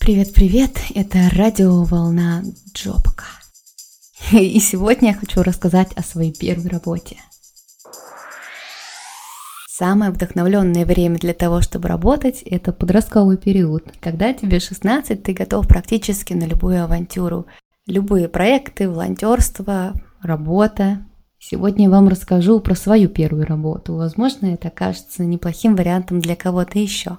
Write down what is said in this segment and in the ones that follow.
Привет-привет, это радиоволна Джобка. И сегодня я хочу рассказать о своей первой работе. Самое вдохновленное время для того, чтобы работать, это подростковый период. Когда тебе 16, ты готов практически на любую авантюру. Любые проекты, волонтерство, работа. Сегодня я вам расскажу про свою первую работу. Возможно, это окажется неплохим вариантом для кого-то еще.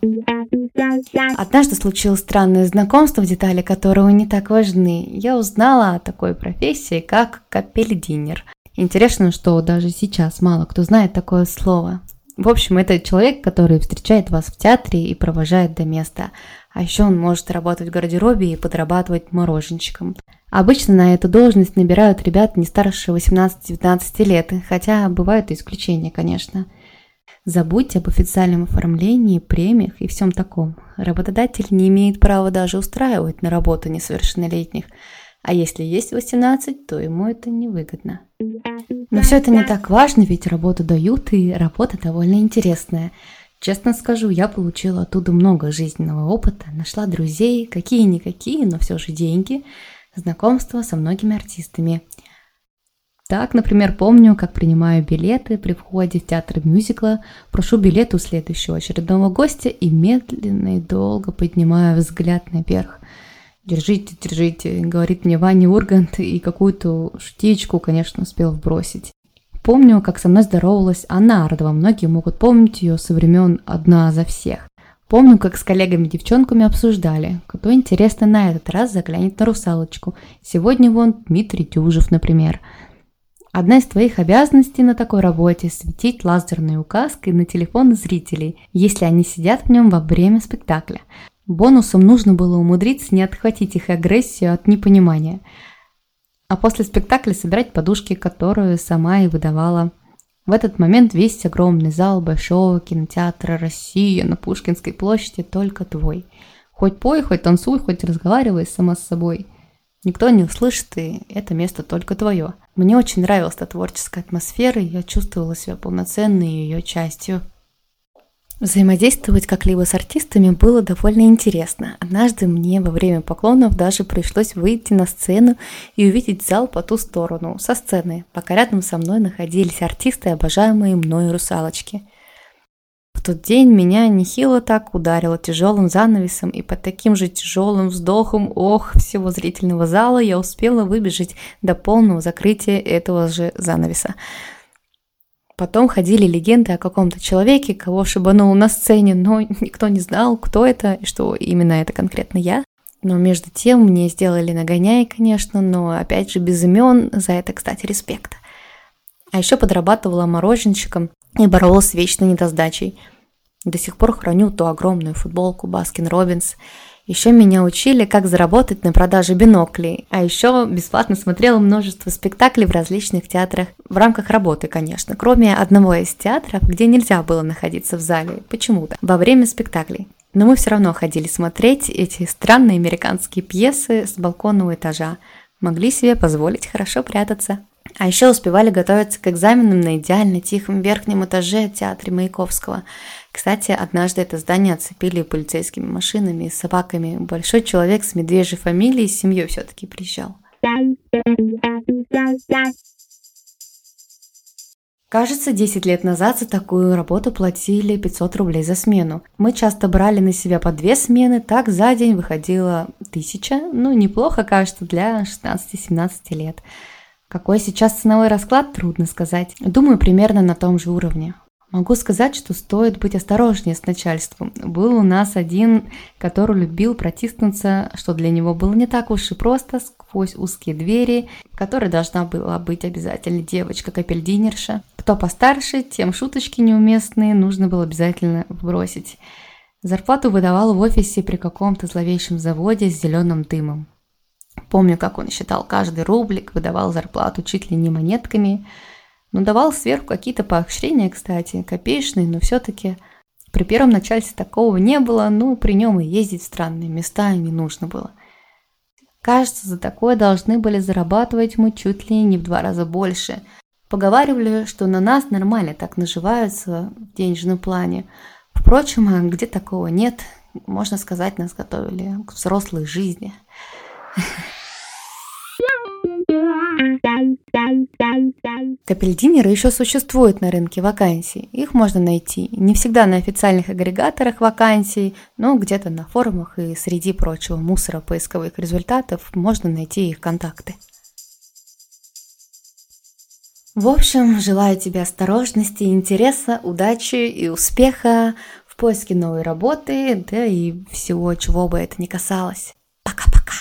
Однажды случилось странное знакомство, детали которого не так важны. Я узнала о такой профессии, как капельдинер. Интересно, что даже сейчас мало кто знает такое слово. В общем, это человек, который встречает вас в театре и провожает до места. А еще он может работать в гардеробе и подрабатывать мороженщиком. Обычно на эту должность набирают ребят не старше 18-19 лет, хотя бывают и исключения, конечно. Забудьте об официальном оформлении, премиях и всем таком. Работодатель не имеет права даже устраивать на работу несовершеннолетних, а если есть 18, то ему это невыгодно. Но все это не так важно, ведь работу дают, и работа довольно интересная. Честно скажу, я получила оттуда много жизненного опыта, нашла друзей, какие-никакие, но все же деньги, знакомства со многими артистами – так, например, помню, как принимаю билеты при входе в театр мюзикла, прошу билет у следующего очередного гостя и медленно и долго поднимаю взгляд наверх. «Держите, держите», — говорит мне Ваня Ургант, и какую-то шутечку, конечно, успел вбросить. Помню, как со мной здоровалась Анна Ардова, многие могут помнить ее со времен «Одна за всех». Помню, как с коллегами-девчонками обсуждали, кто интересно на этот раз заглянет на русалочку. Сегодня вон Дмитрий Тюжев, например – Одна из твоих обязанностей на такой работе – светить лазерной указкой на телефон зрителей, если они сидят в нем во время спектакля. Бонусом нужно было умудриться не отхватить их агрессию от непонимания, а после спектакля собирать подушки, которую сама и выдавала. В этот момент весь огромный зал Большого кинотеатра «Россия» на Пушкинской площади только твой. Хоть пой, хоть танцуй, хоть разговаривай сама с собой – Никто не услышит, и это место только твое. Мне очень нравилась эта творческая атмосфера, и я чувствовала себя полноценной ее частью. Взаимодействовать как-либо с артистами было довольно интересно. Однажды мне во время поклонов даже пришлось выйти на сцену и увидеть зал по ту сторону, со сцены, пока рядом со мной находились артисты, обожаемые мной русалочки – в тот день меня нехило так ударило тяжелым занавесом, и под таким же тяжелым вздохом ох всего зрительного зала я успела выбежать до полного закрытия этого же занавеса. Потом ходили легенды о каком-то человеке, кого шибануло на сцене, но никто не знал, кто это и что именно это конкретно я. Но между тем мне сделали нагоняй, конечно, но опять же без имен, за это, кстати, респект. А еще подрабатывала мороженщиком и боролась с вечной недосдачей. До сих пор храню ту огромную футболку Baskin Robbins. Еще меня учили, как заработать на продаже биноклей, а еще бесплатно смотрела множество спектаклей в различных театрах, в рамках работы, конечно, кроме одного из театров, где нельзя было находиться в зале, почему-то, во время спектаклей. Но мы все равно ходили смотреть эти странные американские пьесы с балконного этажа, могли себе позволить хорошо прятаться. А еще успевали готовиться к экзаменам на идеально тихом верхнем этаже театра Маяковского. Кстати, однажды это здание оцепили полицейскими машинами и собаками. Большой человек с медвежьей фамилией с семьей все-таки приезжал. Кажется, 10 лет назад за такую работу платили 500 рублей за смену. Мы часто брали на себя по две смены, так за день выходило 1000. Ну, неплохо, кажется, для 16-17 лет. Какой сейчас ценовой расклад, трудно сказать. Думаю, примерно на том же уровне. Могу сказать, что стоит быть осторожнее с начальством. Был у нас один, который любил протиснуться, что для него было не так уж и просто, сквозь узкие двери, в которой должна была быть обязательно девочка-капельдинерша. Кто постарше, тем шуточки неуместные нужно было обязательно вбросить. Зарплату выдавал в офисе при каком-то зловещем заводе с зеленым дымом. Помню, как он считал каждый рублик, выдавал зарплату чуть ли не монетками. Ну, давал сверху какие-то поощрения, кстати, копеечные, но все-таки при первом начальстве такого не было, ну, при нем и ездить в странные места не нужно было. Кажется, за такое должны были зарабатывать мы чуть ли не в два раза больше. Поговаривали, что на нас нормально так наживаются в денежном плане. Впрочем, а где такого нет, можно сказать, нас готовили к взрослой жизни. Капельдинеры еще существуют на рынке вакансий. Их можно найти не всегда на официальных агрегаторах вакансий, но где-то на форумах и среди прочего мусора поисковых результатов можно найти их контакты. В общем, желаю тебе осторожности, интереса, удачи и успеха в поиске новой работы, да и всего, чего бы это ни касалось. Пока-пока.